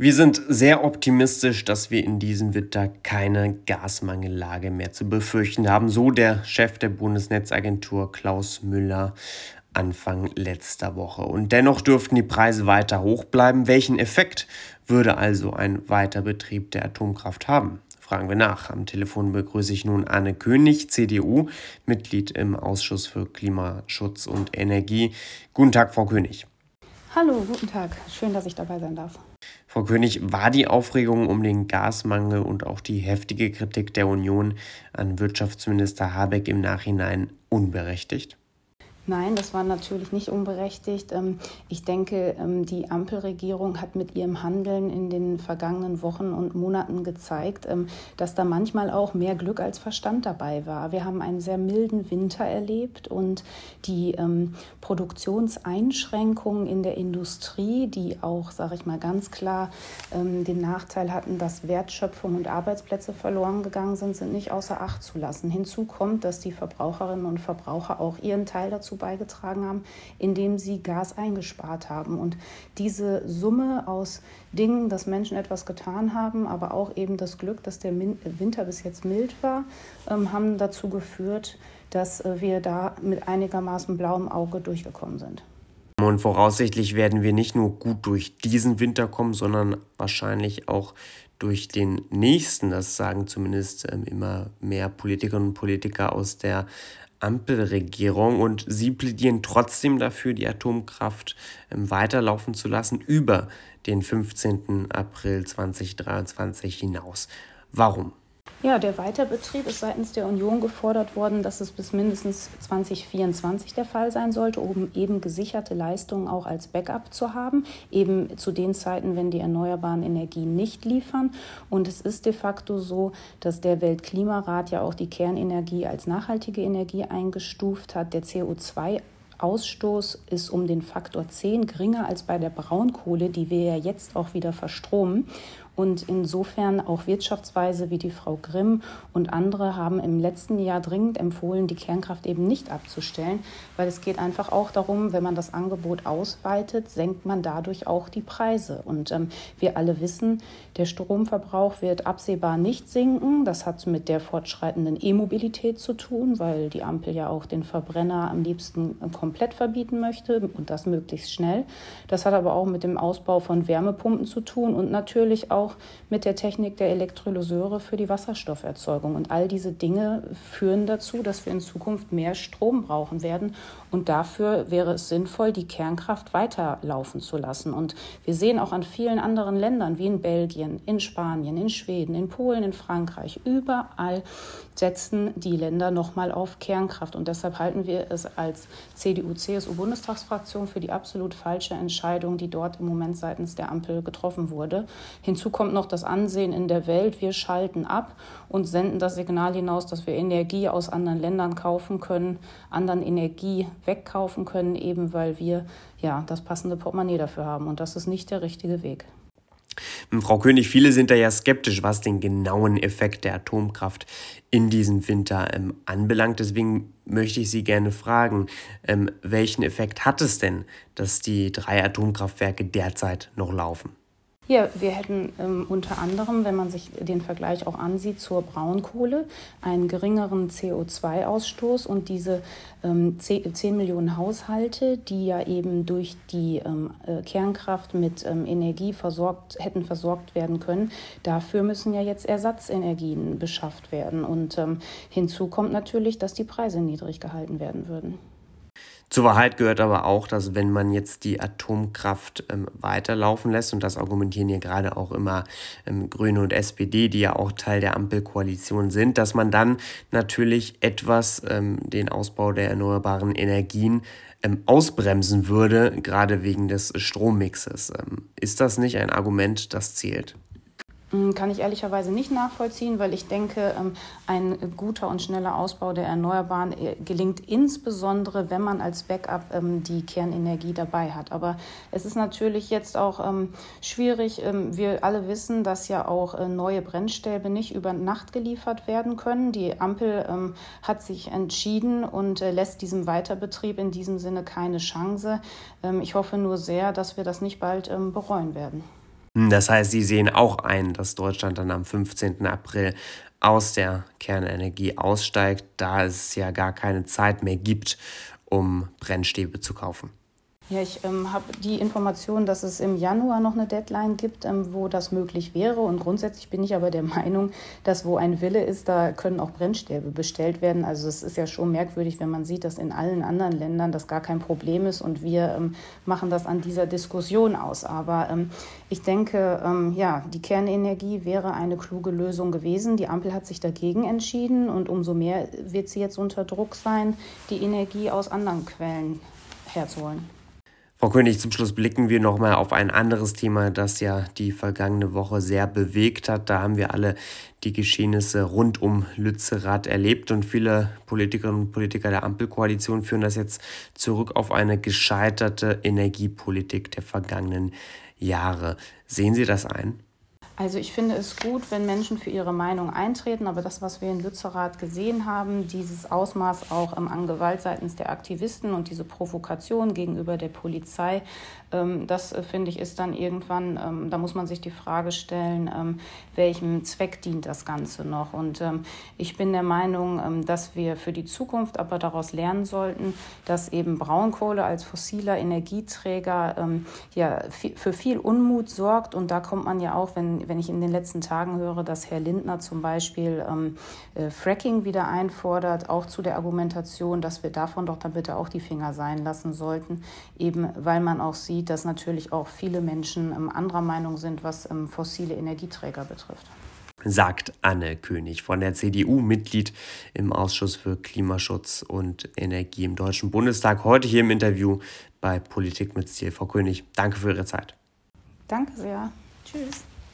Wir sind sehr optimistisch, dass wir in diesem Winter keine Gasmangellage mehr zu befürchten haben, so der Chef der Bundesnetzagentur Klaus Müller Anfang letzter Woche. Und dennoch dürften die Preise weiter hoch bleiben. Welchen Effekt würde also ein Weiterbetrieb der Atomkraft haben? Fragen wir nach. Am Telefon begrüße ich nun Anne König, CDU, Mitglied im Ausschuss für Klimaschutz und Energie. Guten Tag, Frau König. Hallo, guten Tag. Schön, dass ich dabei sein darf. Frau König, war die Aufregung um den Gasmangel und auch die heftige Kritik der Union an Wirtschaftsminister Habeck im Nachhinein unberechtigt? Nein, das war natürlich nicht unberechtigt. Ähm, ich denke, ähm, die Ampelregierung hat mit ihrem Handeln in den vergangenen Wochen und Monaten gezeigt, ähm, dass da manchmal auch mehr Glück als Verstand dabei war. Wir haben einen sehr milden Winter erlebt und die Produktionseinschränkungen in der Industrie, die auch, sage ich mal ganz klar, den Nachteil hatten, dass Wertschöpfung und Arbeitsplätze verloren gegangen sind, sind nicht außer Acht zu lassen. Hinzu kommt, dass die Verbraucherinnen und Verbraucher auch ihren Teil dazu beigetragen haben, indem sie Gas eingespart haben. Und diese Summe aus Dingen, dass Menschen etwas getan haben, aber auch eben das Glück, dass der Winter bis jetzt mild war, ähm, haben dazu geführt, dass äh, wir da mit einigermaßen blauem Auge durchgekommen sind. Und voraussichtlich werden wir nicht nur gut durch diesen Winter kommen, sondern wahrscheinlich auch durch den nächsten. Das sagen zumindest ähm, immer mehr Politikerinnen und Politiker aus der Ampelregierung und sie plädieren trotzdem dafür, die Atomkraft ähm, weiterlaufen zu lassen über den 15. April 2023 hinaus. Warum? Ja, der Weiterbetrieb ist seitens der Union gefordert worden, dass es bis mindestens 2024 der Fall sein sollte, um eben gesicherte Leistungen auch als Backup zu haben, eben zu den Zeiten, wenn die erneuerbaren Energien nicht liefern. Und es ist de facto so, dass der Weltklimarat ja auch die Kernenergie als nachhaltige Energie eingestuft hat. Der CO2 Ausstoß ist um den Faktor 10 geringer als bei der Braunkohle, die wir ja jetzt auch wieder verstromen. Und insofern auch Wirtschaftsweise wie die Frau Grimm und andere haben im letzten Jahr dringend empfohlen, die Kernkraft eben nicht abzustellen, weil es geht einfach auch darum, wenn man das Angebot ausweitet, senkt man dadurch auch die Preise. Und ähm, wir alle wissen, der Stromverbrauch wird absehbar nicht sinken. Das hat mit der fortschreitenden E-Mobilität zu tun, weil die Ampel ja auch den Verbrenner am liebsten äh, komplett verbieten möchte und das möglichst schnell. Das hat aber auch mit dem Ausbau von Wärmepumpen zu tun und natürlich auch auch mit der Technik der Elektrolyseure für die Wasserstofferzeugung. Und all diese Dinge führen dazu, dass wir in Zukunft mehr Strom brauchen werden. Und dafür wäre es sinnvoll, die Kernkraft weiterlaufen zu lassen. Und wir sehen auch an vielen anderen Ländern, wie in Belgien, in Spanien, in Schweden, in Polen, in Frankreich, überall setzen die Länder nochmal auf Kernkraft. Und deshalb halten wir es als CDU-CSU-Bundestagsfraktion für die absolut falsche Entscheidung, die dort im Moment seitens der Ampel getroffen wurde. Hinzu kommt noch das Ansehen in der Welt. Wir schalten ab und senden das Signal hinaus, dass wir Energie aus anderen Ländern kaufen können, anderen Energie wegkaufen können, eben weil wir ja das passende Portemonnaie dafür haben. Und das ist nicht der richtige Weg. Frau König, viele sind da ja skeptisch, was den genauen Effekt der Atomkraft in diesem Winter ähm, anbelangt. Deswegen möchte ich Sie gerne fragen, ähm, welchen Effekt hat es denn, dass die drei Atomkraftwerke derzeit noch laufen? Ja, wir hätten ähm, unter anderem, wenn man sich den Vergleich auch ansieht zur Braunkohle, einen geringeren CO2-Ausstoß und diese ähm, 10, 10, Millionen Haushalte, die ja eben durch die ähm, äh, Kernkraft mit ähm, Energie versorgt, hätten versorgt werden können, dafür müssen ja jetzt Ersatzenergien beschafft werden. Und ähm, hinzu kommt natürlich, dass die Preise niedrig gehalten werden würden. Zur Wahrheit gehört aber auch, dass wenn man jetzt die Atomkraft ähm, weiterlaufen lässt, und das argumentieren hier gerade auch immer ähm, Grüne und SPD, die ja auch Teil der Ampelkoalition sind, dass man dann natürlich etwas ähm, den Ausbau der erneuerbaren Energien ähm, ausbremsen würde, gerade wegen des Strommixes. Ähm, ist das nicht ein Argument, das zählt? Hm, kann ich ehrlicherweise nicht nachvollziehen, weil ich denke, ähm, ein guter und schneller Ausbau der Erneuerbaren äh, gelingt insbesondere, wenn man als Backup ähm, die Kernenergie dabei hat. Aber es ist natürlich jetzt auch ähm, schwierig. Wir alle wissen, dass ja auch äh, neue Brennstäbe nicht über Nacht geliefert werden können. Die Ampel hat sich entschieden und äh, lässt diesem Weiterbetrieb in diesem Sinne keine Chance. Ich hoffe nur sehr, dass wir das nicht bald bereuen werden. Das heißt, Sie sehen auch ein, dass Deutschland dann am 15. April aus der Kernenergie aussteigt, da es ja gar keine Zeit mehr gibt, um Brennstäbe zu kaufen. Ja, ich ähm, habe die Information, dass es im Januar noch eine Deadline gibt, ähm, wo das möglich wäre. Und grundsätzlich bin ich aber der Meinung, dass wo ein Wille ist, da können auch Brennstäbe bestellt werden. Also es ist ja schon merkwürdig, wenn man sieht, dass in allen anderen Ländern das gar kein Problem ist und wir ähm, machen das an dieser Diskussion aus. Aber ähm, ich denke, ähm, ja, die Kernenergie wäre eine kluge Lösung gewesen. Die Ampel hat sich dagegen entschieden und umso mehr wird sie jetzt unter Druck sein, die Energie aus anderen Quellen herzuholen. Frau König, zum Schluss blicken wir nochmal auf ein anderes Thema, das ja die vergangene Woche sehr bewegt hat. Da haben wir alle die Geschehnisse rund um Lützerath erlebt und viele Politikerinnen und Politiker der Ampelkoalition führen das jetzt zurück auf eine gescheiterte Energiepolitik der vergangenen Jahre. Sehen Sie das ein? Also ich finde es gut, wenn Menschen für ihre Meinung eintreten, aber das, was wir in Lützerath gesehen haben, dieses Ausmaß auch an Gewalt seitens der Aktivisten und diese Provokation gegenüber der Polizei, ähm, das äh, finde ich ist dann irgendwann, ähm, da muss man sich die Frage stellen, ähm, welchem Zweck dient das Ganze noch? Und ich bin der Meinung, dass wir für die Zukunft aber daraus lernen sollten, dass eben Braunkohle als fossiler Energieträger ja, für viel Unmut sorgt und da kommt man ja auch, wenn wenn ich in den letzten Tagen höre, dass Herr Lindner zum Beispiel ähm, äh, Fracking wieder einfordert, auch zu der Argumentation, dass wir davon doch dann bitte auch die Finger sein lassen sollten, eben weil man auch sieht, dass natürlich auch viele Menschen ähm, anderer Meinung sind, was ähm, fossile Energieträger betrifft sagt Anne König von der CDU, Mitglied im Ausschuss für Klimaschutz und Energie im Deutschen Bundestag, heute hier im Interview bei Politik mit Stil. Frau König, danke für Ihre Zeit. Danke sehr. Tschüss.